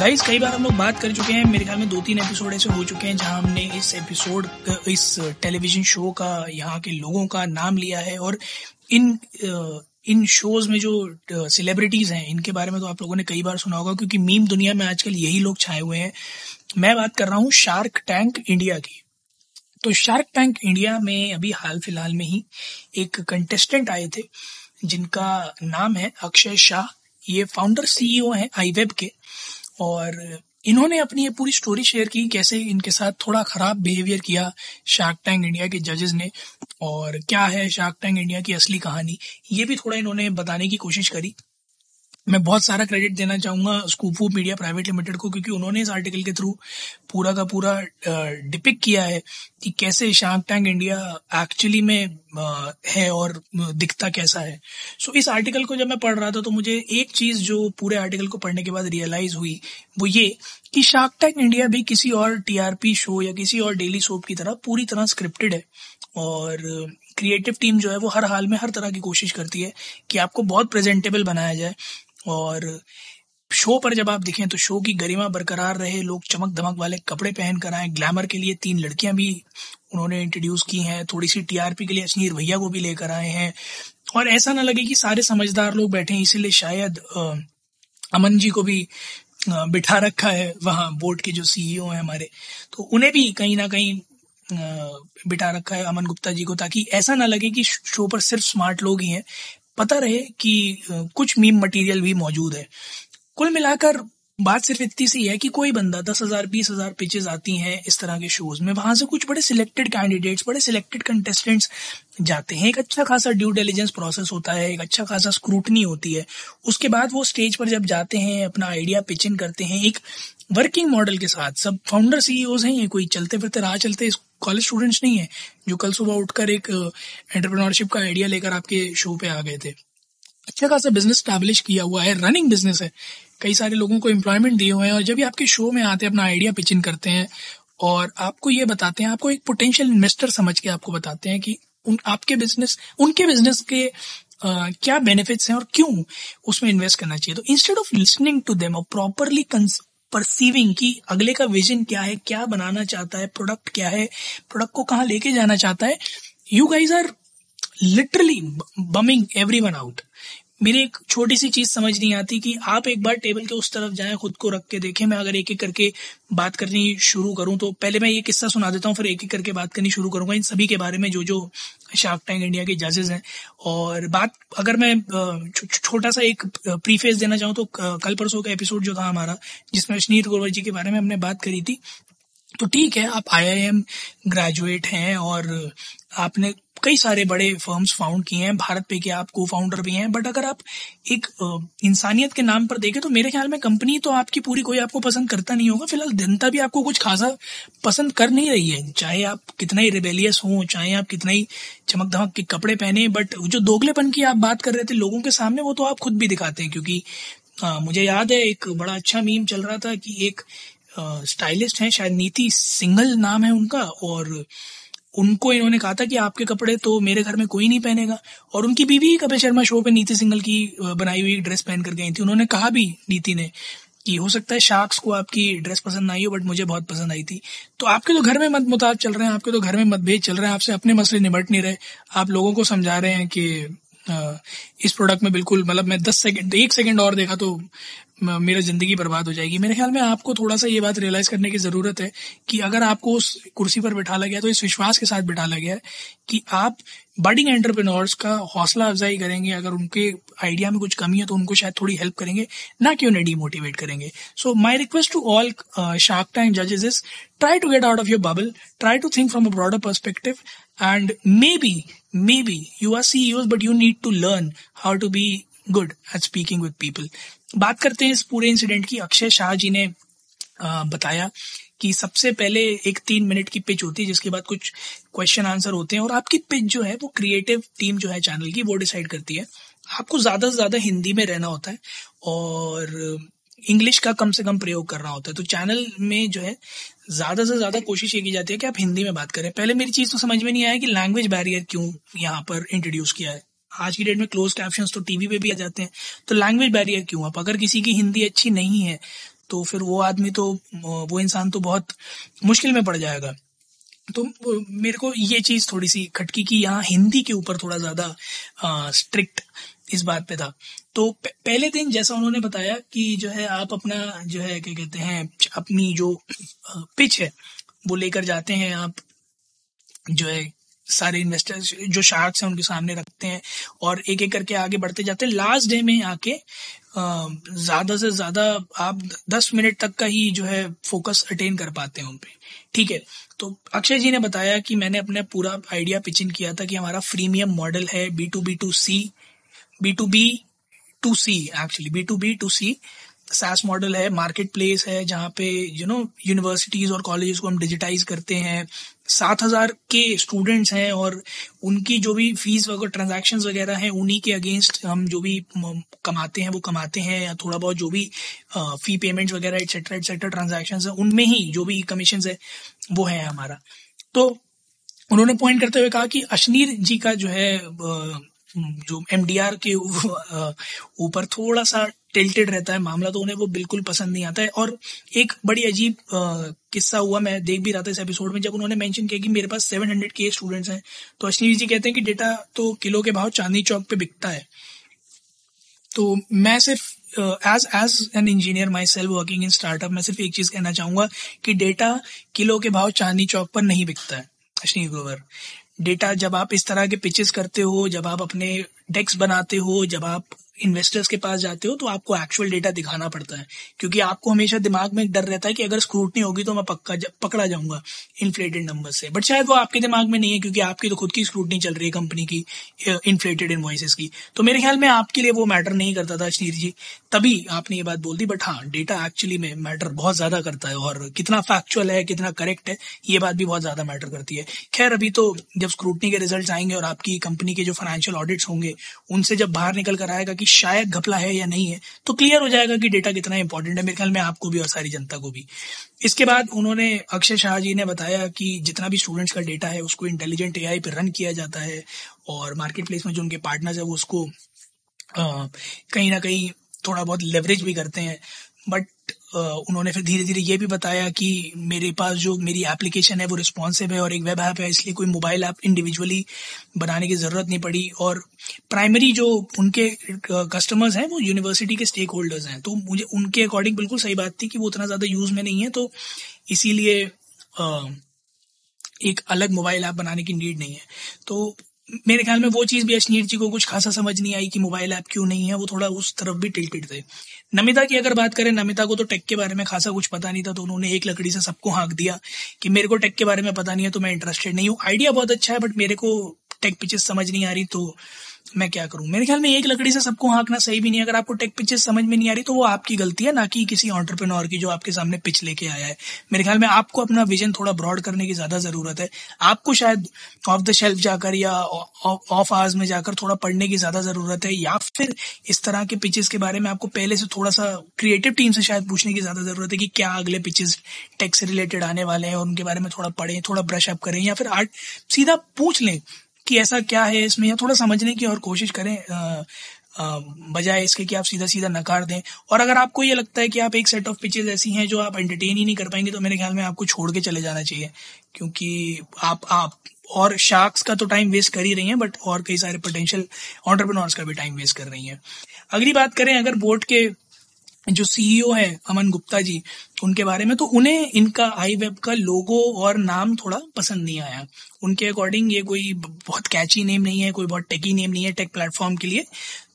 Guys कई बार हम लोग बात कर चुके हैं। मेरे ख्याल में दो तीन एपिसोड ऐसे हो चुके हैं जहाँ हमने इस एपिसोड इस टेलीविज़न शो का, यहाँ के लोगों का नाम लिया है और इन इन शोज़ में जो सेलिब्रिटीज हैं, इनके बारे में तो आप लोगों ने कई बार सुना होगा क्योंकि मीम दुनिया में आजकल यही लोग छाए हुए हैं। मैं बात कर रहा हूँ शार्क टैंक इंडिया की। तो शार्क टैंक इंडिया में अभी हाल फ़िलहाल में ही एक कंटेस्टेंट आए थे, जिनका नाम है अक्षय शाह। ये फाउंडर सीईओ हैं आईवेब के। और इन्होंने अपनी ये पूरी स्टोरी शेयर की कैसे इनके साथ थोड़ा खराब बिहेवियर किया शार्क टैंक इंडिया के जजेस ने और क्या है शार्क टैंक इंडिया की असली कहानी, ये भी थोड़ा इन्होंने बताने की कोशिश करी। मैं बहुत सारा क्रेडिट देना चाहूँगा स्कूपू मीडिया प्राइवेट लिमिटेड को क्योंकि उन्होंने इस आर्टिकल के थ्रू पूरा का पूरा डिपिक किया है कि कैसे शार्क टैंक इंडिया एक्चुअली में है और दिखता कैसा है। सो so, इस आर्टिकल को जब मैं पढ़ रहा था तो मुझे एक चीज़ जो पूरे आर्टिकल को पढ़ने के बाद रियलाइज़ हुई वो ये कि शार्क टैंक इंडिया भी किसी और टीआरपी शो या किसी और डेली सोप की तरह पूरी तरह स्क्रिप्टेड है और क्रिएटिव टीम जो है वो हर हाल में हर तरह की कोशिश करती है कि आपको बहुत प्रेजेंटेबल बनाया जाए। और शो पर जब आप दिखें तो शो की गरिमा बरकरार रहे, लोग चमक धमक वाले कपड़े पहन कर आए, ग्लैमर के लिए तीन लड़कियाँ भी उन्होंने इंट्रोड्यूस की हैं थोड़ी सी टीआरपी के लिए अश्नीर भैया को भी लेकर आए हैं। और ऐसा ना लगे कि सारे समझदार लोग बैठे हैं, इसीलिए शायद अमन जी को भी बिठा रखा है वहाँ बोर्ड के जो सीईओ हैं हमारे। तो उन्हें भी कहीं ना कहीं बिठा रखा है अमन गुप्ता जी को, ताकि ऐसा ना लगे कि शो पर सिर्फ़ स्मार्ट लोग ही हैं पता रहे कि कुछ मीम मटेरियल भी मौजूद है। कुल मिलाकर बात सिर्फ़ इतनी सी है कि कोई बंदा दस हज़ार, बीस हज़ार पिचेस आती हैं इस तरह के शोज़ में, वहाँ से कुछ बड़े सिलेक्टेड कैंडिडेट्स बड़े सिलेक्टेड कंटेस्टेंट्स जाते हैं। एक अच्छा खासा ड्यू डिलीजेंस प्रोसेस होता है, एक अच्छा खासा स्क्रूटनी होती है। उसके बाद वो स्टेज पर जब जाते हैं, अपना आइडिया पिचिंग करते हैं, एक वर्किंग मॉडल के साथ सब फाउंडर सीईओज हैं ये कोई चलते फिरते राह चलते कॉलेज स्टूडेंट्स नहीं है जो कल सुबह उठकर एक एंटरप्रेन्योरशिप का आइडिया लेकर आपके शो पे आ गए थे। अच्छा खासा बिज़नेस स्टैब्लिश किया हुआ है रनिंग बिज़नेस है। कई सारे लोगों को एम्प्लॉयमेंट दिए हुए हैं और जब भी आपके शो में आते हैं अपना आइडिया पिचिंग करते हैं और आपको ये बताते हैं आपको एक पोटेंशियल इन्वेस्टर समझ के आपको बताते हैं कि उन आपके बिज़नेस उनके बिज़नेस के Uh, क्या बेनिफिट्स हैं और क्यों उसमें इन्वेस्ट करना चाहिए। तो instead of listening to them और प्रॉपरली परसीविंग कि अगले का विजन क्या है, क्या बनाना चाहता है प्रोडक्ट क्या है प्रोडक्ट को कहा लेके जाना चाहता है। You guys are literally bumming everyone out मेरी एक छोटी सी चीज़ समझ नहीं आती कि आप एक बार टेबल के उस तरफ़ जाएँ, खुद को रख के देखें। मैं अगर एक एक करके बात करनी शुरू करूँ तो पहले मैं ये किस्सा सुना देता हूँ, फिर एक एक करके बात करनी शुरू करूँगा। इन सभी के बारे में जो जो शार्क टैंक इंडिया के जजेस हैं। और बात, अगर मैं छोटा सा एक प्रीफेस देना चाहूँ तो कल परसों का एपिसोड जो था हमारा, जिसमें अश्नीत गोवर जी के बारे में हमने बात करी थी। तो ठीक है, आप आईआईएम ग्रेजुएट हैं और आपने कई सारे बड़े फर्म्स फाउंड किए हैं भारत पे के आप को फाउंडर भी हैं बट अगर आप एक इंसानियत के नाम पर देखें तो मेरे ख्याल में कंपनी तो आपकी पूरी कोई आपको पसंद करता नहीं होगा। फ़िलहाल जनता भी आपको कुछ खासा पसंद कर नहीं रही है। चाहे आप कितना ही रिबेलियस हो चाहे आप कितना ही चमक धमक के कपड़े पहने बट जो दोगलेपन की आप बात कर रहे थे लोगों के सामने वो तो आप खुद भी दिखाते हैं क्योंकि आ, मुझे याद है एक बड़ा अच्छा मीम चल रहा था कि एक स्टाइलिस्ट हैं शायद नीति सिंगल नाम है उनका और उनको इन्होंने कहा था कि आपके कपड़े तो मेरे घर में कोई नहीं पहनेगा। और उनकी बीवी कपिल शर्मा शो पे नीति सिंगल की बनाई हुई ड्रेस पहन कर गई थी। उन्होंने कहा भी नीति ने कि हो सकता है शार्क्स को आपकी ड्रेस पसंद आई हो, बट मुझे बहुत पसंद आई थी। तो आपके तो घर में मत मुताब चल रहे हैं, आपके तो घर में मतभेद चल रहे हैं, आपसे अपने मसले निबट नहीं रहे। आप लोगों को समझा रहे हैं कि इस प्रोडक्ट में बिल्कुल मतलब मैं दस सेकंड, एक सेकंड और देखा तो मेरा ज़िंदगी बर्बाद हो जाएगी। मेरे ख्याल में आपको थोड़ा सा ये बात रियलाइज़ करने की ज़रूरत है कि अगर आपको उस कुर्सी पर बैठाला गया तो इस विश्वास के साथ बैठाला गया है कि आप बडिंग एंटरप्रेन्योर्स का हौसला अफजाई करेंगे। अगर उनके आइडिया में कुछ कमी है तो उनको शायद थोड़ी हेल्प करेंगे, ना कि उन्हें डीमोटिवेट करेंगे। So my request to all shark tank जजेस is try to get out of your bubble try to think from a broader perspective and maybe maybe you are C but you need to learn how to be good at speaking with people बात करते हैं इस पूरे incident की। अक्षय शाह जी ने बताया कि सबसे पहले एक तीन मिनट की पिच होती है, जिसके बाद कुछ क्वेश्चन आंसर होते हैं और आपकी पिच जो है, वो क्रिएटिव टीम जो है चैनल की, वो डिसाइड करती है। आपको ज़्यादा से ज़्यादा हिंदी में रहना होता है और इंग्लिश का कम से कम प्रयोग करना होता है। तो चैनल में जो है, ज़्यादा से ज़्यादा कोशिश ये की जाती है कि आप हिंदी में बात करें। पहले मेरी चीज़ तो समझ में नहीं आया कि लैंग्वेज बैरियर क्यों यहाँ पर इंट्रोड्यूस किया है। आज की डेट में क्लोज कैप्शन तो टीवी पे भी आ जाते हैं। तो लैंग्वेज बैरियर क्यों? आप अगर किसी की हिंदी अच्छी नहीं है तो फिर वो आदमी तो वो इंसान तो बहुत मुश्किल में पड़ जाएगा। तो मेरे को ये चीज़ थोड़ी सी खटकी की यहाँ हिंदी के ऊपर थोड़ा ज़्यादा स्ट्रिक्ट इस बात पे था। तो पहले दिन जैसा उन्होंने बताया कि जो है आप अपना जो है, क्या कहते हैं, अपनी जो पिच है, वो लेकर जाते हैं आप, जो है सारे इन्वेस्टर्स जो शार्क्स हैं उनके सामने रखते हैं और एक एक करके आगे बढ़ते जाते हैं। लास्ट डे में आके ज़्यादा से ज़्यादा आप दस मिनट तक का ही जो है फोकस अटेन कर पाते हैं उन पे। ठीक है? तो अक्षय जी ने बताया कि मैंने अपना पूरा आइडिया पिचिन किया था कि हमारा फ्रीमियम मॉडल है B to B to C B to B to C actually B to B to C SaaS model है मार्केट प्लेस है, जहाँ पे यू नो यूनिवर्सिटीज और कॉलेज को हम डिजिटाइज करते हैं। सात हज़ार के स्टूडेंट्स हैं और उनकी जो भी फ़ीस वगैरह ट्रांजेक्शन वगैरह हैं, उन्हीं के अगेंस्ट हम जो भी कमाते हैं, वो कमाते हैं या थोड़ा बहुत जो भी फ़ी पेमेंट्स वगैरह एक्सेट्रा एक्सेट्रा ट्रांजेक्शन है, उनमें ही जो भी कमीशन है, वो है हमारा। तो उन्होंने पॉइंट करते हुए कहा कि अशनीर जी का जो है जो एमडीआर के ऊपर थोड़ा सा टिल्टेड रहता है, मामला तो उन्हें वो बिल्कुल पसंद नहीं आता है। और एक बड़ी अजीब किस्सा हुआ, मैं देख भी रहा था इस एपिसोड में, जब उन्होंने मेंशन किया कि मेरे पास 700 के स्टूडेंट्स हैं। तो अश्नील जी कहते हैं कि डेटा तो किलो के भाव चांदनी चौक पे बिकता है। तो मैं सिर्फ़ as as an engineer myself working in startup मैं सिर्फ़ एक चीज़ कहना चाहूँगा कि डेटा किलो के भाव चांदनी चौक पर नहीं बिकता है अश्नील ग्रोवर डेटा जब आप इस तरह के पिचेस करते हो, जब आप अपने डेक्स बनाते हो, जब आप इन्वेस्टर्स के पास जाते हो तो आपको एक्चुअल डेटा दिखाना पड़ता है। क्योंकि आपको हमेशा दिमाग में एक डर रहता है कि अगर स्क्रूटनी होगी तो मैं पक्का पकड़ा जाऊँगा इन्फ्लेटेड नंबर से। बट शायद वो आपके दिमाग में नहीं है क्योंकि आपकी तो खुद की स्क्रूटनी चल रही है कंपनी की इन्फ्लेटेड इन्वॉइसेस की। तो मेरे ख्याल में आपके लिए वो मैटर नहीं करता था अश्नीर जी। तभी आपने ये बात बोल दी बट हाँ डेटा एक्चुअली में मैटर बहुत ज़्यादा करता है और कितना फैक्चुअल है, कितना करेक्ट है, ये बात भी बहुत ज़्यादा मैटर करती है। खैर, अभी तो जब स्क्रूटनी के रिज़ल्ट आएँगे और आपकी कंपनी के जो फाइनेंशियल ऑडिट्स होंगे, उनसे जब बाहर निकल कर आएगा कि शायद घपला है या नहीं है तो क्लियर हो जाएगा कि डेटा कितना इंपॉर्टेंट है। मेरे ख्याल में आपको भी और सारी जनता को भी। इसके बाद उन्होंने, अक्षय शाह जी ने बताया कि जितना भी स्टूडेंट्स का डेटा है, उसको इंटेलिजेंट एआई पर रन किया जाता है और मार्केट प्लेस में जो उनके पार्टनर्स है, वो उसको कहीं ना कहीं थोड़ा बहुत लेवरेज भी करते हैं। बट उन्होंने फिर धीरे धीरे ये भी बताया कि मेरे पास जो मेरी एप्लीकेशन है वो रिस्पॉन्सिव है और एक वेब ऐप है, इसलिए कोई मोबाइल ऐप इंडिविजुअली बनाने की ज़रूरत नहीं पड़ी और प्राइमरी जो उनके कस्टमर्स हैं वो यूनिवर्सिटी के स्टेक होल्डर्स हैं। तो मुझे उनके अकॉर्डिंग बिल्कुल सही बात थी कि वो उतना ज़्यादा यूज़ में नहीं है तो इसीलिए एक अलग मोबाइल ऐप बनाने की नीड नहीं है। तो मेरे ख्याल में वो चीज़ भी अश्नीर जी को कुछ खासा समझ नहीं आई कि मोबाइल ऐप क्यों नहीं है, वो थोड़ा उस तरफ़ भी टिल्टेड थे। नमिता की अगर बात करें, नमिता को तो टेक के बारे में खासा कुछ पता नहीं था तो उन्होंने एक लकड़ी से सबको हाँक दिया कि मेरे को टेक के बारे में पता नहीं है तो मैं इंटरेस्टेड नहीं हूँ। आइडिया बहुत अच्छा है बट मेरे को टेक पिचेस समझ नहीं आ रही तो मैं क्या करूँ? मेरे ख्याल में एक लकड़ी से सबको हाँकना सही भी नहीं अगर आपको टेक पिचेस समझ में नहीं आ रही तो वो आपकी गलती है, ना कि किसी ऑन्टरप्रेनोर की जो आपके सामने पिच लेके आया है। मेरे ख्याल में आपको अपना विजन थोड़ा ब्रॉड करने की ज़्यादा ज़रूरत है। आपको शायद ऑफ़ द शेल्फ जाकर या ऑफ़ आवर्स में जाकर थोड़ा पढ़ने की ज़्यादा ज़रूरत है, या फिर इस तरह के पिचेस के बारे में आपको पहले से थोड़ा सा क्रिएटिव टीम से शायद पूछने की ज़्यादा ज़रूरत है कि क्या अगले पिचेस टेक से रिलेटेड आने वाले हैं और उनके बारे में थोड़ा पढ़ें, थोड़ा ब्रश अप करें, या फिर आर्ट सीधा पूछ लें। कि ऐसा क्या है इसमें, या थोड़ा समझने की और कोशिश करें बजाय इसके कि आप सीधा सीधा नकार दें। और अगर आपको ये लगता है कि आप एक सेट ऑफ़ पिचेज ऐसी हैं जो आप एंटरटेन ही नहीं कर पाएँगे तो मेरे ख्याल में आपको छोड़ के चले जाना चाहिए। क्योंकि आप आप, और शार्क्स का तो टाइम वेस्ट कर ही रही हैं बट और कई सारे पोटेंशियल ऑन्टरप्रनोर्स का भी टाइम वेस्ट कर रही हैं। अगली बात करें, अगर बोर्ड के जो सीईओ है अमन गुप्ता जी उनके बारे में तो उन्हें इनका आई वेब का लोगो और नाम थोड़ा पसंद नहीं आया। उनके अकॉर्डिंग ये कोई बहुत कैची नेम नहीं है कोई बहुत टेकी नेम नहीं है टेक प्लेटफॉर्म के लिए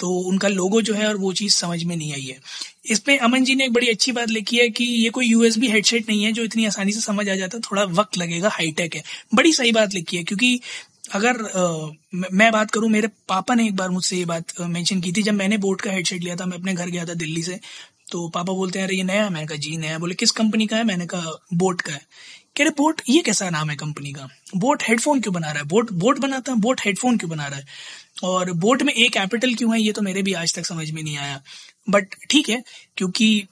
तो उनका लोगो जो है और वो चीज़ समझ में नहीं आई है। इसमें अमन जी ने एक बड़ी अच्छी बात लिखी है कि ये कोई यूएसबी हेडसेट नहीं है जो इतनी आसानी से समझ आ जाता थोड़ा वक्त लगेगा हाईटेक है। बड़ी सही बात लिखी है क्योंकि अगर आ, मैं बात करूँ मेरे पापा ने एक बार मुझसे ये बात मेंशन की थी जब मैंने बोट का हेडसेट लिया था मैं अपने घर गया था दिल्ली से तो पापा बोलते हैं, अरे, ये नया है मैंने कहा, जी, नया। बोले, किस कंपनी का है? मैंने कहा, बोट का है। कह रहे, बोट? ये कैसा नाम है कंपनी का? बोट हेडफोन क्यों बना रहा है? बोट बोट बनाता है? बोट हेडफोन क्यों बना रहा है? और बोट में ए कैपिटल क्यों है, ये तो मेरे भी आज तक समझ में नहीं आया। बट ठीक है, क्योंकि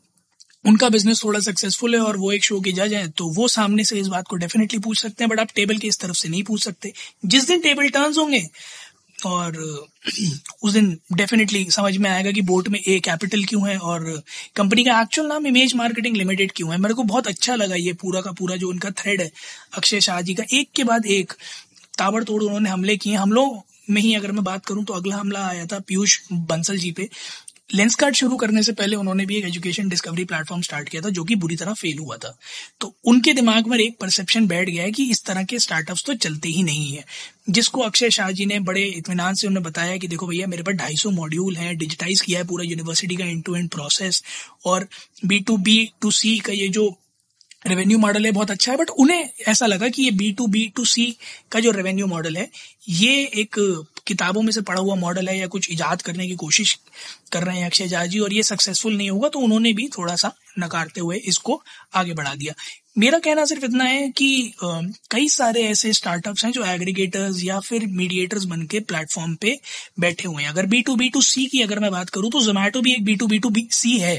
उनका बिज़नेस थोड़ा सक्सेसफुल है और वो एक शो के जज हैं तो वो सामने से इस बात को डेफिनेटली पूछ सकते हैं बट आप टेबल के इस तरफ़ से नहीं पूछ सकते। जिस दिन टेबल टर्न्स होंगे और, उस दिन डेफिनेटली समझ में आएगा कि बोट में ए कैपिटल क्यों है और कंपनी का एक्चुअल नाम इमेज मार्केटिंग लिमिटेड क्यों है। मेरे को बहुत अच्छा लगा ये पूरा का पूरा जो उनका थ्रेड है, अक्षय शाह जी का। एक के बाद एक ताबड़तोड़ उन्होंने हमले किए। हम लोग में ही अगर मैं बात करूँ तो अगला हमला आया था पीयूष बंसल जी पे। लेंस कार्ड शुरू करने से पहले उन्होंने भी एक एजुकेशन डिस्कवरी प्लेटफॉर्म स्टार्ट किया था, जो कि बुरी तरह फेल हुआ था। तो उनके दिमाग में एक परसेप्शन बैठ गया है कि इस तरह के स्टार्टअप्स तो चलते ही नहीं है। जिसको अक्षय शाह जी ने बड़े इतमान से उन्हें बताया कि देखो भैया, मेरे पास ढाई सौ मॉड्यूल है डिजिटाइज किया है पूरा यूनिवर्सिटी का एंड टू एंड प्रोसेस और B to B to C का ये जो रेवेन्यू मॉडल है बहुत अच्छा है बट उन्हें ऐसा लगा कि ये B to B to C का जो रेवेन्यू मॉडल है, ये एक किताबों में से पढ़ा हुआ मॉडल है या कुछ ईजाद करने की कोशिश कर रहे हैं अक्षय झा जी, और ये सक्सेसफुल नहीं होगा तो उन्होंने भी थोड़ा सा नकारते हुए इसको आगे बढ़ा दिया। मेरा कहना सिर्फ़ इतना है कि कई सारे ऐसे स्टार्टअप्स हैं जो एग्रीगेटर्स या फिर मीडिएटर्स बन के प्लेटफॉर्म पे बैठे हुए हैं। अगर B to B to C की अगर मैं बात करूँ तो जोमेटो भी एक B to B to C है,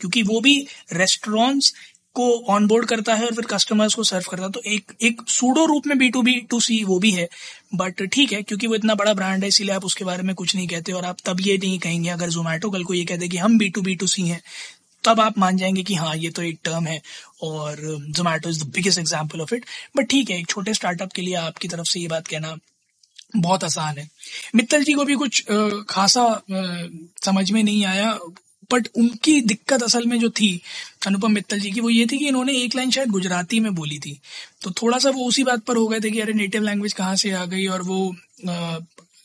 क्योंकि वो भी रेस्टोरेंट्स को ऑनबोर्ड करता है और फिर कस्टमर्स को सर्व करता है। तो एक एक सूडो रूप में B to B to C वो भी है बट ठीक है, क्योंकि वो इतना बड़ा ब्रांड है, इसीलिए आप उसके बारे में कुछ नहीं कहते और आप तब ये नहीं कहेंगे, अगर जोमेटो कल को ये कहते कि हम B to B to C हैं, तब आप मान जाएँगे कि हाँ ये तो एक टर्म है और Zomato is the biggest example of it but ठीक है, एक छोटे स्टार्टअप के लिए आपकी तरफ़ से ये बात कहना बहुत आसान है। मित्तल जी को भी कुछ खासा समझ में नहीं आया बट उनकी दिक्कत असल में जो थी, अनुपम मित्तल जी की, वो ये थी कि इन्होंने एक लाइन शायद गुजराती में बोली थी। तो थोड़ा सा वो उसी बात पर हो गए थे कि अरे नेटिव लैंग्वेज कहाँ से आ गई और वो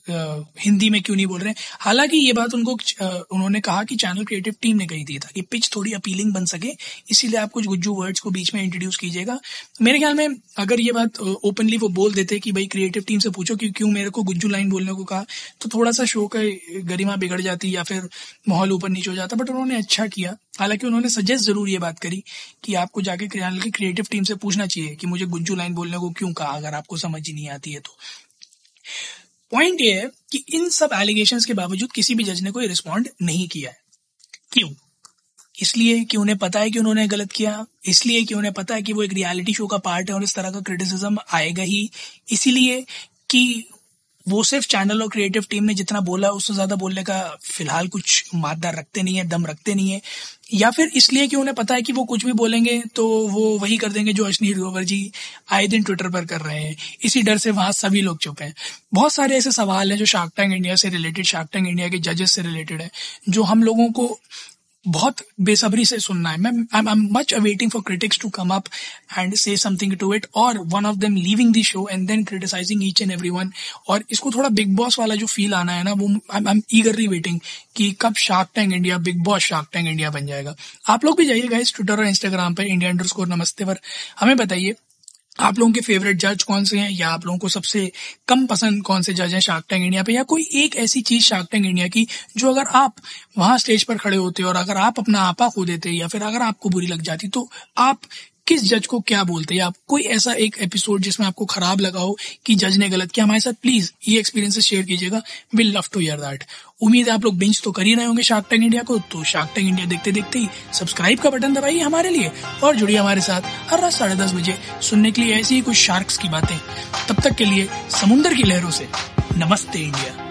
हिंदी में क्यों नहीं बोल रहे हैं? हालाँकि ये बात उनको उन्होंने कहा कि चैनल क्रिएटिव टीम ने कही थी ताकि पिच थोड़ी अपीलिंग बन सके, इसीलिए आप कुछ गुज्जू वर्ड्स को बीच में इंट्रोड्यूस कीजिएगा। मेरे ख्याल में अगर ये बात ओपनली वो बोल देते कि भाई क्रिएटिव टीम से पूछो कि क्यों मेरे को गुज्जू लाइन बोलने को कहा तो थोड़ा सा शो का गरिमा बिगड़ जाती या फिर माहौल ऊपर नीचे हो जाता बट उन्होंने अच्छा किया। हालाँकि उन्होंने सजेस्ट ज़रूर ये बात करी कि आपको जाके चैनल की क्रिएटिव टीम से पूछना चाहिए कि मुझे गुज्जू लाइन बोलने को क्यों कहा, अगर आपको समझ ही नहीं आती है तो। पॉइंट ये है कि इन सब एलिगेशन के बावजूद किसी भी जज ने कोई रिस्पॉन्ड नहीं किया है। क्यों? इसलिए कि उन्हें पता है कि उन्होंने गलत किया, इसलिए कि उन्हें पता है कि वो एक रियलिटी शो का पार्ट है और इस तरह का क्रिटिसिज्म आएगा ही। इसीलिए कि वो सिर्फ़ चैनल और क्रिएटिव टीम ने जितना बोला, उससे ज़्यादा बोलने का फ़िलहाल कुछ मादा रखते नहीं है, दम रखते नहीं है। या फिर इसलिए कि उन्हें पता है कि वो कुछ भी बोलेंगे तो वो वही कर देंगे जो अश्नी ग्रोवर जी आए दिन ट्विटर पर कर रहे हैं। इसी डर से वहाँ सभी लोग चुप हैं। बहुत सारे ऐसे सवाल हैं जो शार्क टैंक इंडिया से रिलेटेड शार्क टैंक इंडिया के जजेस से रिलेटेड है, जो हम लोगों को बहुत बेसब्री से सुनना है। मैं I am much awaiting for critics to come up and say something to it और one of them leaving the show and then criticising each and every और इसको थोड़ा बिग बॉस वाला जो फील आना है ना, वो आई एम ईगरली वेटिंग कि कब Shark Tank India Bigg Boss Shark Tank India बन जाएगा। आप लोग भी जाइएगा इस ट्विटर और इंस्टाग्राम पर इंडिया अंडर नमस्ते पर। हमें बताइए आप लोगों के फेवरेट जज कौन से हैं? या आप लोगों को सबसे कम पसंद कौन से जज हैं? शार्क टैंक इंडिया पे? या कोई एक ऐसी चीज़ शार्क टैंक इंडिया की जो अगर आप वहाँ स्टेज पर खड़े होते और अगर आप अपना आपा खो देते या फिर अगर आपको बुरी लग जाती तो आप किस जज को क्या बोलते हैं? आप कोई ऐसा एक एपिसोड जिसमें आपको खराब लगा हो कि जज ने गलत किया हमारे साथ प्लीज़ ये एक्सपीरियंस शेयर कीजिएगा। Will love to hear that उम्मीद है आप लोग बिंच तो कर ही रहे होंगे शार्क टैंक इंडिया को। तो शार्क टैंक इंडिया देखते देखते ही सब्सक्राइब का बटन दबाइए हमारे लिए और जुड़िए हमारे साथ हर रात साढ़े दस बजे सुनने के लिए ऐसी ही कुछ शार्क्स की बातें। तब तक के लिए समुन्दर की लहरों से नमस्ते इंडिया